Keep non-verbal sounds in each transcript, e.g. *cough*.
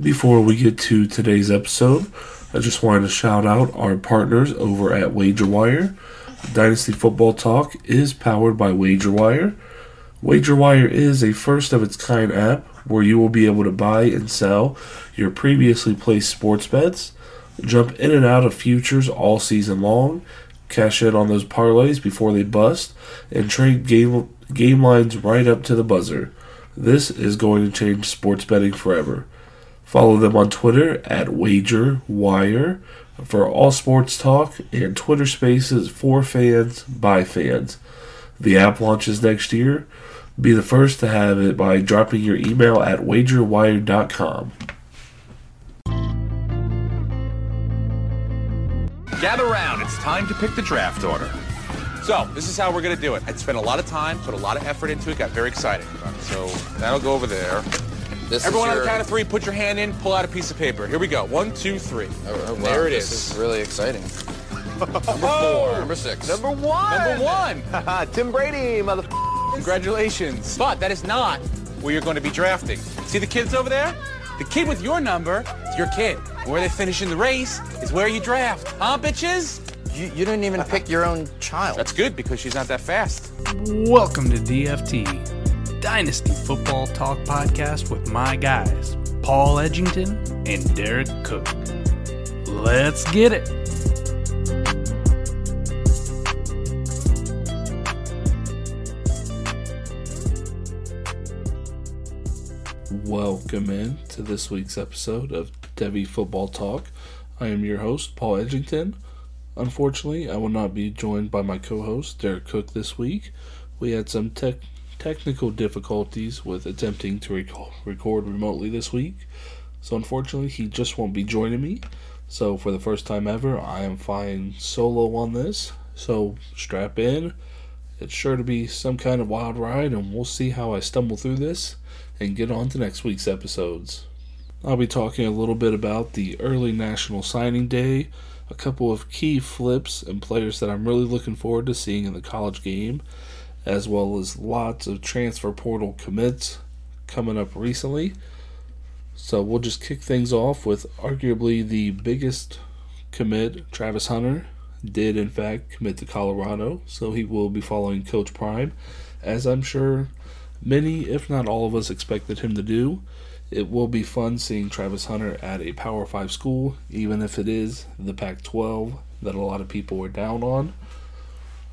Before we get to today's episode, I just wanted to shout out our partners over at WagerWire. Dynasty Football Talk is powered by WagerWire. WagerWire is a first of its kind app where you will be able to buy and sell your previously placed sports bets, jump in and out of futures all season long, cash in on those parlays before they bust, and trade game, game lines right up to the buzzer. This is going to change sports betting forever. Follow them on Twitter at WagerWire for all sports talk and Twitter spaces for fans by fans. The app launches next year. Be the first to have it by dropping your email at wagerwire.com. Gather round. It's time to pick the draft order. So, this is how we're going to do it. I spent a lot of time, put a lot of effort into it, got very excited. So, that'll go over there. This Everyone is on the count of three, put your hand in, pull out a piece of paper. Here we go. One, two, three. Oh, oh, wow. There it this is. is really exciting. *laughs* Number Oh! four. Number six. Number one. Number one. *laughs* Tim Brady, mother. Congratulations. But that is not where you're going to be drafting. See the kids over there? The kid with your number is your kid. Where they finish in the race is where you draft. Huh, bitches? You, you didn't even pick your own child. That's good because she's not that fast. Welcome to DFT, Dynasty Football Talk Podcast with my guys, Paul Edgington and Derek Cook. Let's get it. Welcome in to this week's episode of Devy Football Talk. I am your host, Paul Edgington. Unfortunately, I will not be joined by my co host, Derek Cook, this week. We had some tech technical difficulties with attempting to rec- record remotely this week, so unfortunately, he just won't be joining me. So, for the first time ever, I am flying solo on this. So, strap in. It's sure to be some kind of wild ride, and we'll see how I stumble through this and get on to next week's episodes. I'll be talking a little bit about the early National Signing Day, a couple of key flips and players that I'm really looking forward to seeing in the college game, as well as lots of transfer portal commits coming up recently. So we'll just kick things off with arguably the biggest commit, Travis Hunter, did in fact commit to Colorado, so he will be following Coach Prime, as I'm sure many, if not all of us, expected him to do. It will be fun seeing Travis Hunter at a Power 5 school, even if it is the Pac 12 that a lot of people were down on.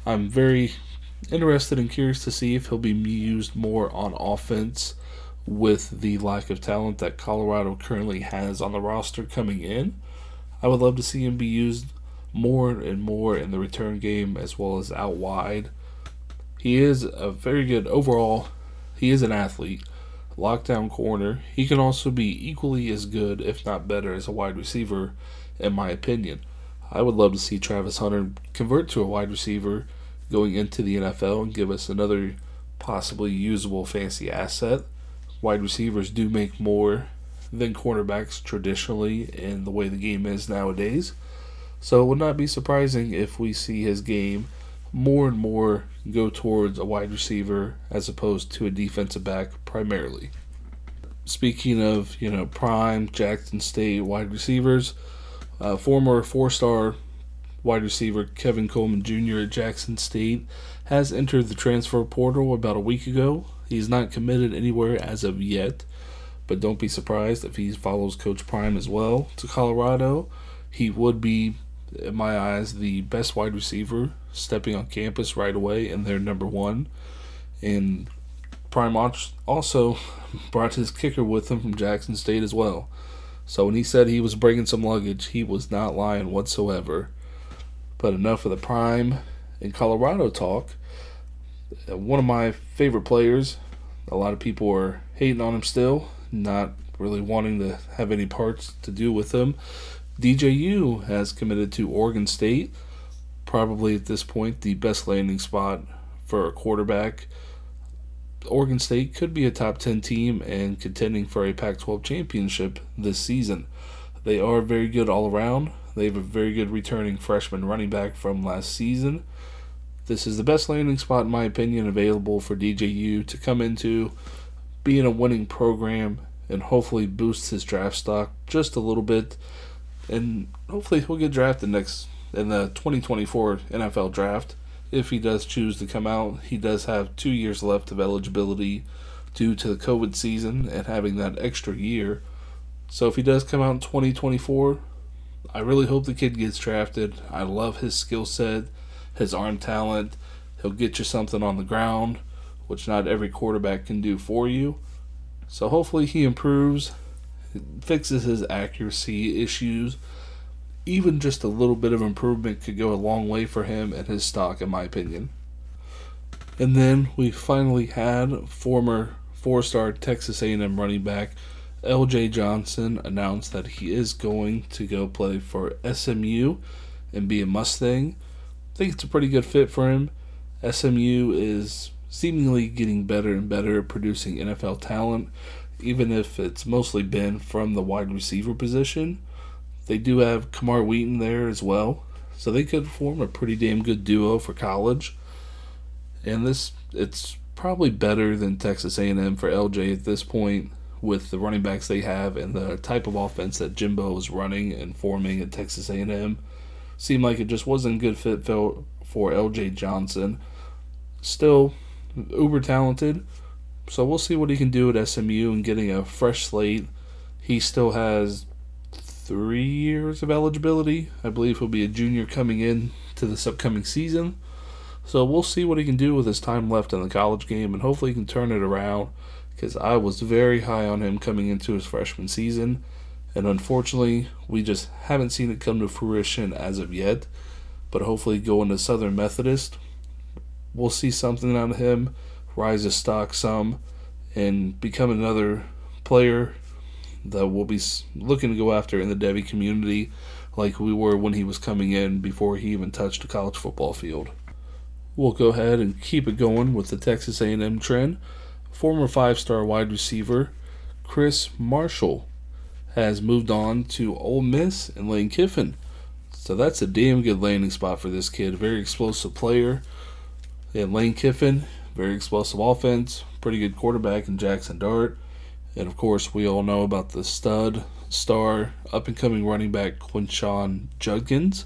I'm very interested and curious to see if he'll be used more on offense with the lack of talent that Colorado currently has on the roster coming in. I would love to see him be used more and more in the return game as well as out wide. He is a very good overall, he is an athlete, lockdown corner. He can also be equally as good, if not better, as a wide receiver, in my opinion. I would love to see Travis Hunter convert to a wide receiver going into the NFL and give us another possibly usable fancy asset. Wide receivers do make more than cornerbacks traditionally in the way the game is nowadays. So it would not be surprising if we see his game more and more go towards a wide receiver as opposed to a defensive back primarily. Speaking of, you know, prime Jackson State wide receivers, uh, former four-star wide receiver Kevin Coleman Jr. at Jackson State has entered the transfer portal about a week ago. He's not committed anywhere as of yet, but don't be surprised if he follows Coach Prime as well to Colorado. He would be, in my eyes, the best wide receiver stepping on campus right away, and they're number one. And Prime also *laughs* brought his kicker with him from Jackson State as well. So when he said he was bringing some luggage, he was not lying whatsoever. But enough of the Prime and Colorado talk. One of my favorite players, a lot of people are hating on him still, not really wanting to have any parts to do with him. DJU has committed to Oregon State, probably at this point the best landing spot for a quarterback. Oregon State could be a top 10 team and contending for a Pac 12 championship this season. They are very good all around. They have a very good returning freshman running back from last season. This is the best landing spot, in my opinion, available for DJU to come into, be in a winning program, and hopefully boost his draft stock just a little bit. And hopefully he'll get drafted next in the 2024 NFL draft. If he does choose to come out, he does have two years left of eligibility due to the COVID season and having that extra year. So if he does come out in 2024, I really hope the kid gets drafted. I love his skill set, his arm talent. He'll get you something on the ground, which not every quarterback can do for you. So hopefully he improves, fixes his accuracy issues. Even just a little bit of improvement could go a long way for him and his stock, in my opinion. And then we finally had former four-star Texas A&M running back L.J. Johnson announced that he is going to go play for SMU and be a Mustang. I think it's a pretty good fit for him. SMU is seemingly getting better and better at producing NFL talent, even if it's mostly been from the wide receiver position. They do have Camar Wheaton there as well, so they could form a pretty damn good duo for college. And this, it's probably better than Texas A&M for LJ at this point with the running backs they have and the type of offense that Jimbo was running and forming at Texas A&M. Seemed like it just wasn't a good fit for, LJ Johnson. Still uber talented, so we'll see what he can do at SMU and getting a fresh slate. He still has three years of eligibility. I believe he'll be a junior coming in to this upcoming season. So we'll see what he can do with his time left in the college game, and hopefully he can turn it around because I was very high on him coming into his freshman season, and unfortunately, we just haven't seen it come to fruition as of yet. But hopefully, going to Southern Methodist, we'll see something out of him, rise his stock some, and become another player that we'll be looking to go after in the Devy community, like we were when he was coming in before he even touched a college football field. We'll go ahead and keep it going with the Texas A&M trend former five star wide receiver Chris Marshall has moved on to Ole Miss and Lane Kiffin. So that's a damn good landing spot for this kid. Very explosive player. And Lane Kiffin, very explosive offense, pretty good quarterback in Jackson Dart. And of course, we all know about the stud, star, up and coming running back Quinshon Judkins.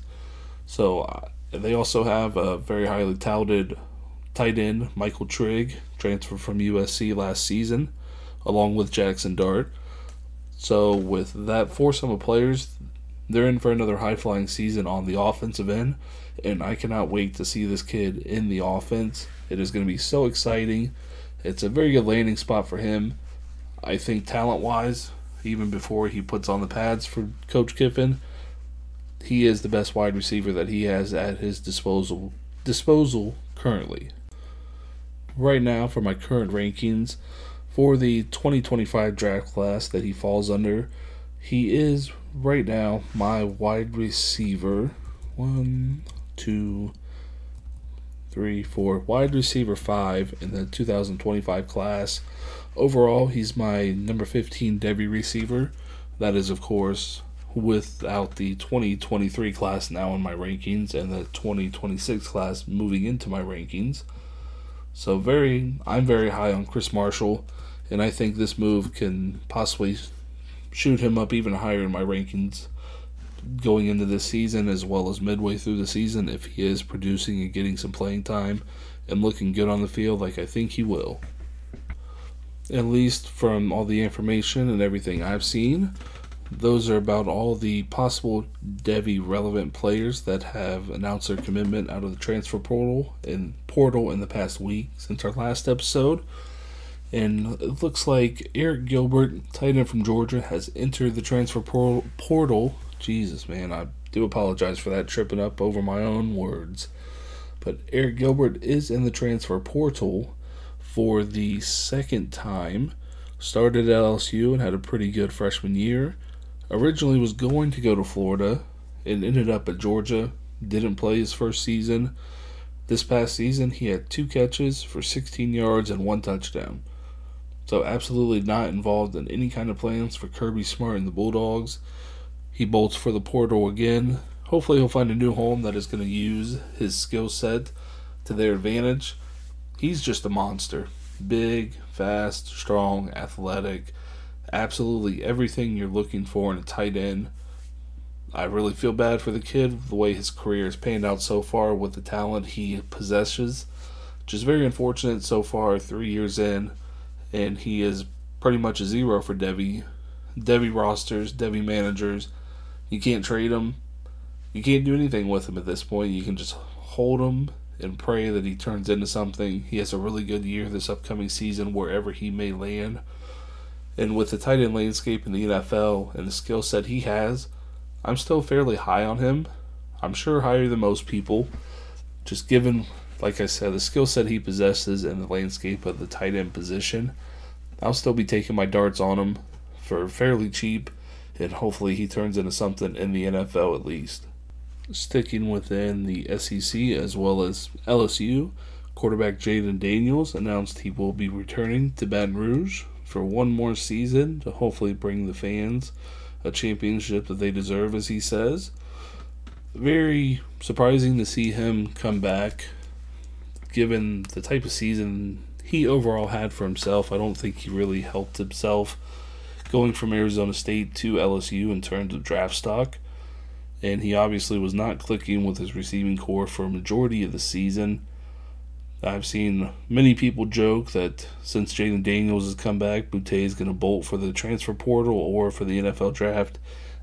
So uh, they also have a very highly touted tight end Michael Trigg, transferred from USC last season, along with Jackson Dart. So, with that foursome of players, they're in for another high flying season on the offensive end, and I cannot wait to see this kid in the offense. It is going to be so exciting. It's a very good landing spot for him. I think talent wise, even before he puts on the pads for Coach Kiffin, he is the best wide receiver that he has at his disposal disposal currently right now for my current rankings for the 2025 draft class that he falls under. He is right now my wide receiver. One, two, three, four. Wide receiver five in the 2025 class. Overall, he's my number 15 Devy receiver. That is, of course, without the 2023 class now in my rankings and the 2026 class moving into my rankings. So very, I'm very high on Chris Marshall, and I think this move can possibly shoot him up even higher in my rankings going into this season as well as midway through the season if he is producing and getting some playing time and looking good on the field like I think he will. At least from all the information and everything I've seen, those are about all the possible Devy relevant players that have announced their commitment out of the transfer portal in portal in the past week since our last episode. And it looks like Eric Gilbert, tight end from Georgia, has entered the transfer portal. Jesus, man, I do apologize for that tripping up over my own words. But Eric Gilbert is in the transfer portal for the second time. Started at LSU and had a pretty good freshman year originally was going to go to Florida and ended up at Georgia. Didn't play his first season. This past season, he had two catches for 16 yards and one touchdown. So, absolutely not involved in any kind of plans for Kirby Smart and the Bulldogs. He bolts for the portal again. Hopefully, he'll find a new home that is going to use his skill set to their advantage. He's just a monster. Big, fast, strong, athletic absolutely everything you're looking for in a tight end. I really feel bad for the kid, the way his career has panned out so far with the talent he possesses. Just very unfortunate so far, three years in, and he is pretty much a zero for Devy. Devy rosters, Devy managers. You can't trade him. You can't do anything with him at this point. You can just hold him and pray that he turns into something. He has a really good year this upcoming season, wherever he may land. And with the tight end landscape in the NFL and the skill set he has, I'm still fairly high on him. I'm sure higher than most people, just given, like I said, the skill set he possesses and the landscape of the tight end position. I'll still be taking my darts on him for fairly cheap, and hopefully he turns into something in the NFL at least. Sticking within the SEC as well as LSU, quarterback Jayden Daniels announced he will be returning to Baton Rouge for one more season to hopefully bring the fans a championship that they deserve, as he says. Very surprising to see him come back, given the type of season he overall had for himself. I don't think he really helped himself going from Arizona State to LSU in terms of draft stock. And he obviously was not clicking with his receiving corps for a majority of the season. I've seen many people joke that since Jayden Daniels has come back, Boutte is going to bolt for the transfer portal or for the NFL draft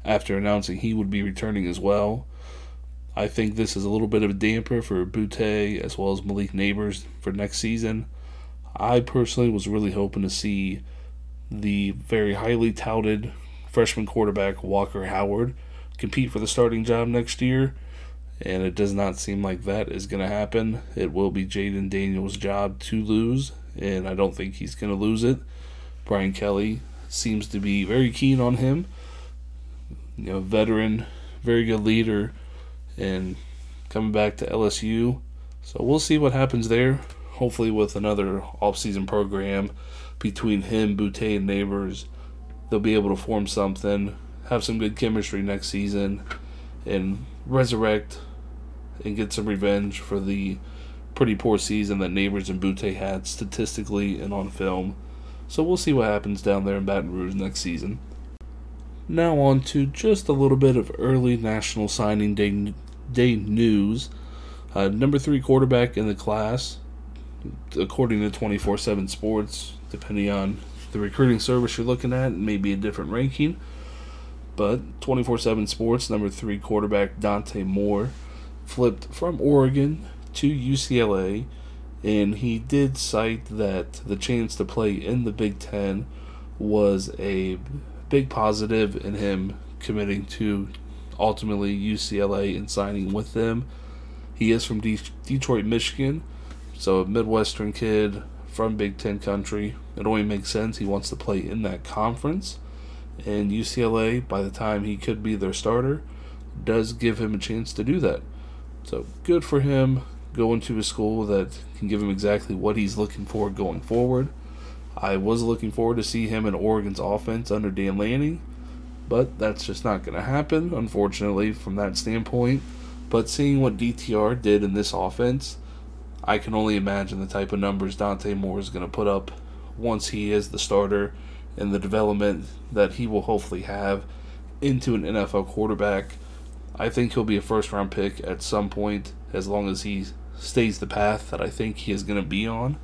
after announcing he would be returning as well. I think this is a little bit of a damper for Boutte as well as Malik Nabers for next season. I personally was really hoping to see the very highly touted freshman quarterback Walker Howard compete for the starting job next year and it does not seem like that is going to happen. It will be Jayden Daniels' job to lose, and I don't think he's going to lose it. Brian Kelly seems to be very keen on him. You know, veteran, very good leader, and coming back to LSU. So we'll see what happens there. Hopefully, with another off-season program between him, Boutte, and Nabers, they'll be able to form something, have some good chemistry next season, and resurrect and get some revenge for the pretty poor season that Nabers and Boutte had statistically and on film. So we'll see what happens down there in Baton Rouge next season. Now on to just a little bit of early National Signing Day, day news. Uh, number three quarterback in the class, according to 24 7 Sports, depending on the recruiting service you're looking at, it may be a different ranking. But 24 7 Sports, number three quarterback Dante Moore flipped from Oregon to UCLA, and he did cite that the chance to play in the Big Ten was a big positive in him committing to ultimately UCLA and signing with them. He is from De- Detroit, Michigan, so a Midwestern kid from Big Ten country. It only makes sense he wants to play in that conference. And UCLA, by the time he could be their starter, does give him a chance to do that. So good for him going to a school that can give him exactly what he's looking for going forward. I was looking forward to see him in Oregon's offense under Dan Lanning, but that's just not going to happen, unfortunately, from that standpoint. But seeing what DTR did in this offense, I can only imagine the type of numbers Dante Moore is going to put up once he is the starter and the development that he will hopefully have into an NFL quarterback. I think he'll be a first round pick at some point as long as he stays the path that I think he is going to be on.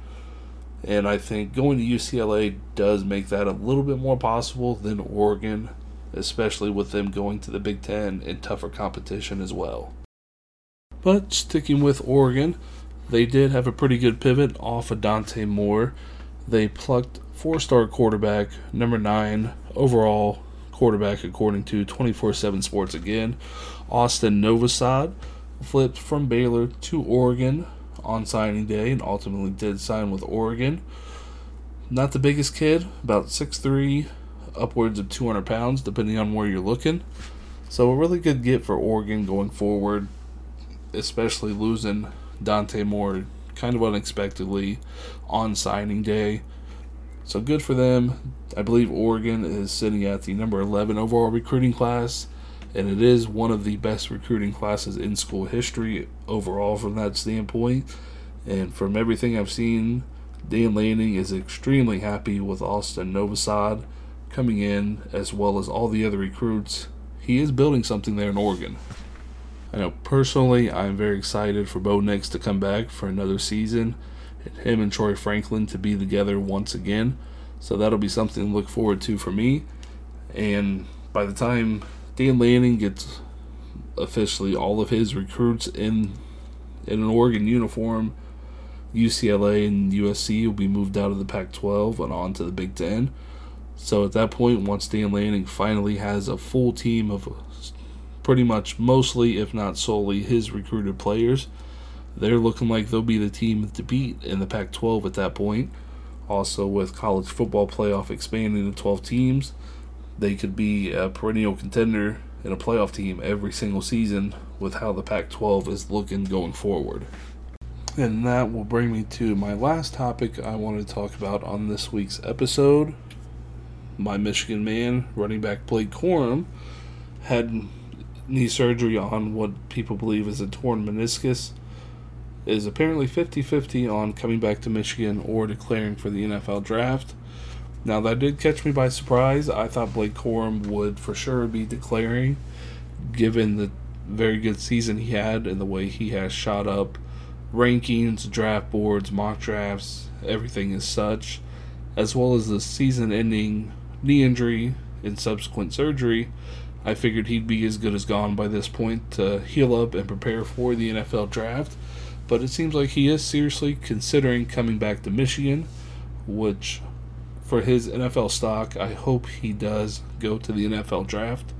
And I think going to UCLA does make that a little bit more possible than Oregon, especially with them going to the Big Ten in tougher competition as well. But sticking with Oregon, they did have a pretty good pivot off of Dante Moore. They plucked four star quarterback, number nine overall quarterback, according to 24 7 Sports again, Austin Novosad flipped from Baylor to Oregon on signing day and ultimately did sign with Oregon. Not the biggest kid, about 6'3, upwards of 200 pounds, depending on where you're looking. So, a really good get for Oregon going forward, especially losing Dante Moore kind of unexpectedly on signing day. So, good for them. I believe Oregon is sitting at the number 11 overall recruiting class and it is one of the best recruiting classes in school history overall from that standpoint. And from everything I've seen, Dan Lanning is extremely happy with Austin Novosad. coming in, as well as all the other recruits, he is building something there in Oregon. I know personally, I'm very excited for Bo Nix to come back for another season, and him and Troy Franklin to be together once again. So that'll be something to look forward to for me. And by the time Dan Lanning gets officially all of his recruits in in an Oregon uniform, UCLA and USC will be moved out of the Pac 12 and on to the Big Ten. So at that point, once Dan Lanning finally has a full team of pretty much mostly, if not solely, his recruited players, they're looking like they'll be the team to beat in the Pac 12 at that point. Also, with college football playoff expanding to 12 teams, they could be a perennial contender and a playoff team every single season with how the Pac 12 is looking going forward. And that will bring me to my last topic I want to talk about on this week's episode. My Michigan man, running back Blake Corum, had knee surgery on what people believe is a torn meniscus. Is apparently 50 50 on coming back to Michigan or declaring for the NFL draft. Now, that did catch me by surprise. I thought Blake Corum would for sure be declaring, given the very good season he had and the way he has shot up rankings, draft boards, mock drafts, everything as such, as well as the season ending knee injury and subsequent surgery. I figured he'd be as good as gone by this point to heal up and prepare for the NFL draft. But it seems like he is seriously considering coming back to Michigan, which for his NFL stock, I hope he does go to the NFL draft.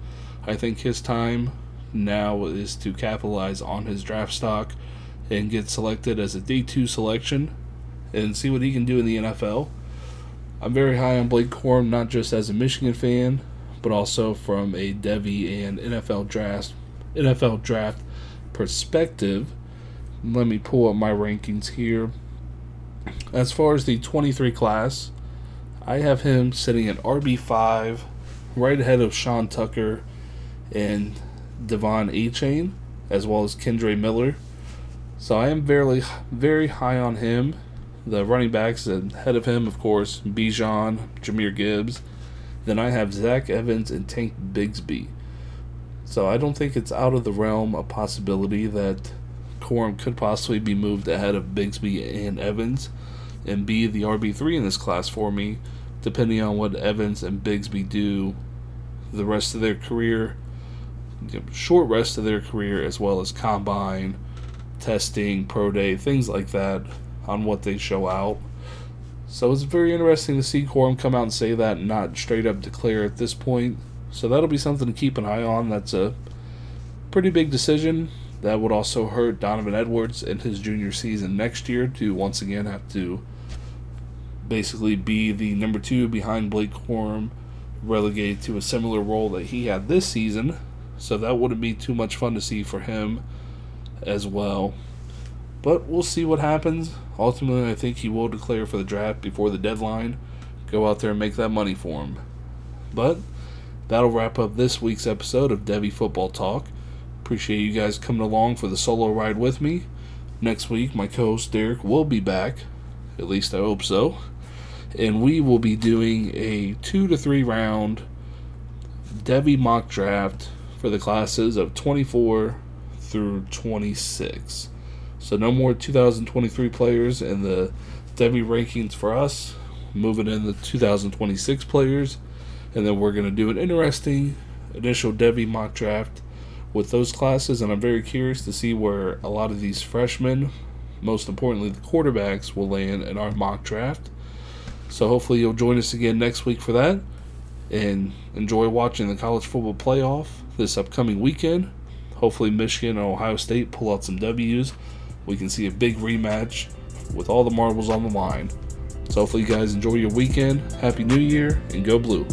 I think his time now is to capitalize on his draft stock and get selected as a day two selection and see what he can do in the NFL. I'm very high on Blake Corum, not just as a Michigan fan, but also from a Devy and NFL draft NFL draft perspective. Let me pull up my rankings here. As far as the 23 class, I have him sitting at RB5, right ahead of Sean Tucker and De'Von Achane, as well as Kendre Miller. So I am very, very high on him. The running backs ahead of him, of course, Bijan, Jahmyr Gibbs. Then I have Zach Evans and Tank Bigsby. So I don't think it's out of the realm of possibility that Corum could possibly be moved ahead of Bigsby and Evans and be the RB3 in this class for me depending on what Evans and Bigsby do the rest of their career, short rest of their career, as well as combine, testing, pro day, things like that, on what they show out. So it's very interesting to see Corum come out and say that, and not straight up declare at this point. So that'll be something to keep an eye on. That's a pretty big decision. That would also hurt Donovan Edwards in his junior season next year to once again have to basically be the number two behind Blake Corum, relegated to a similar role that he had this season. So that wouldn't be too much fun to see for him as well. But we'll see what happens. Ultimately, I think he will declare for the draft before the deadline. Go out there and make that money for him. But that'll wrap up this week's episode of Devy Football Talk. Appreciate you guys coming along for the solo ride with me. Next week, my co host Derek will be back. At least I hope so and we will be doing a two to three round Devy mock draft for the classes of 24 through 26. So no more 2023 players in the Devy rankings for us. Moving in the 2026 players, and then we're going to do an interesting initial Devy mock draft with those classes. And I'm very curious to see where a lot of these freshmen, most importantly the quarterbacks, will land in our mock draft. So hopefully you'll join us again next week for that and enjoy watching the college football playoff this upcoming weekend. Hopefully Michigan and Ohio State pull out some W's. We can see a big rematch with all the marbles on the line. So hopefully you guys enjoy your weekend. Happy New Year and go blue.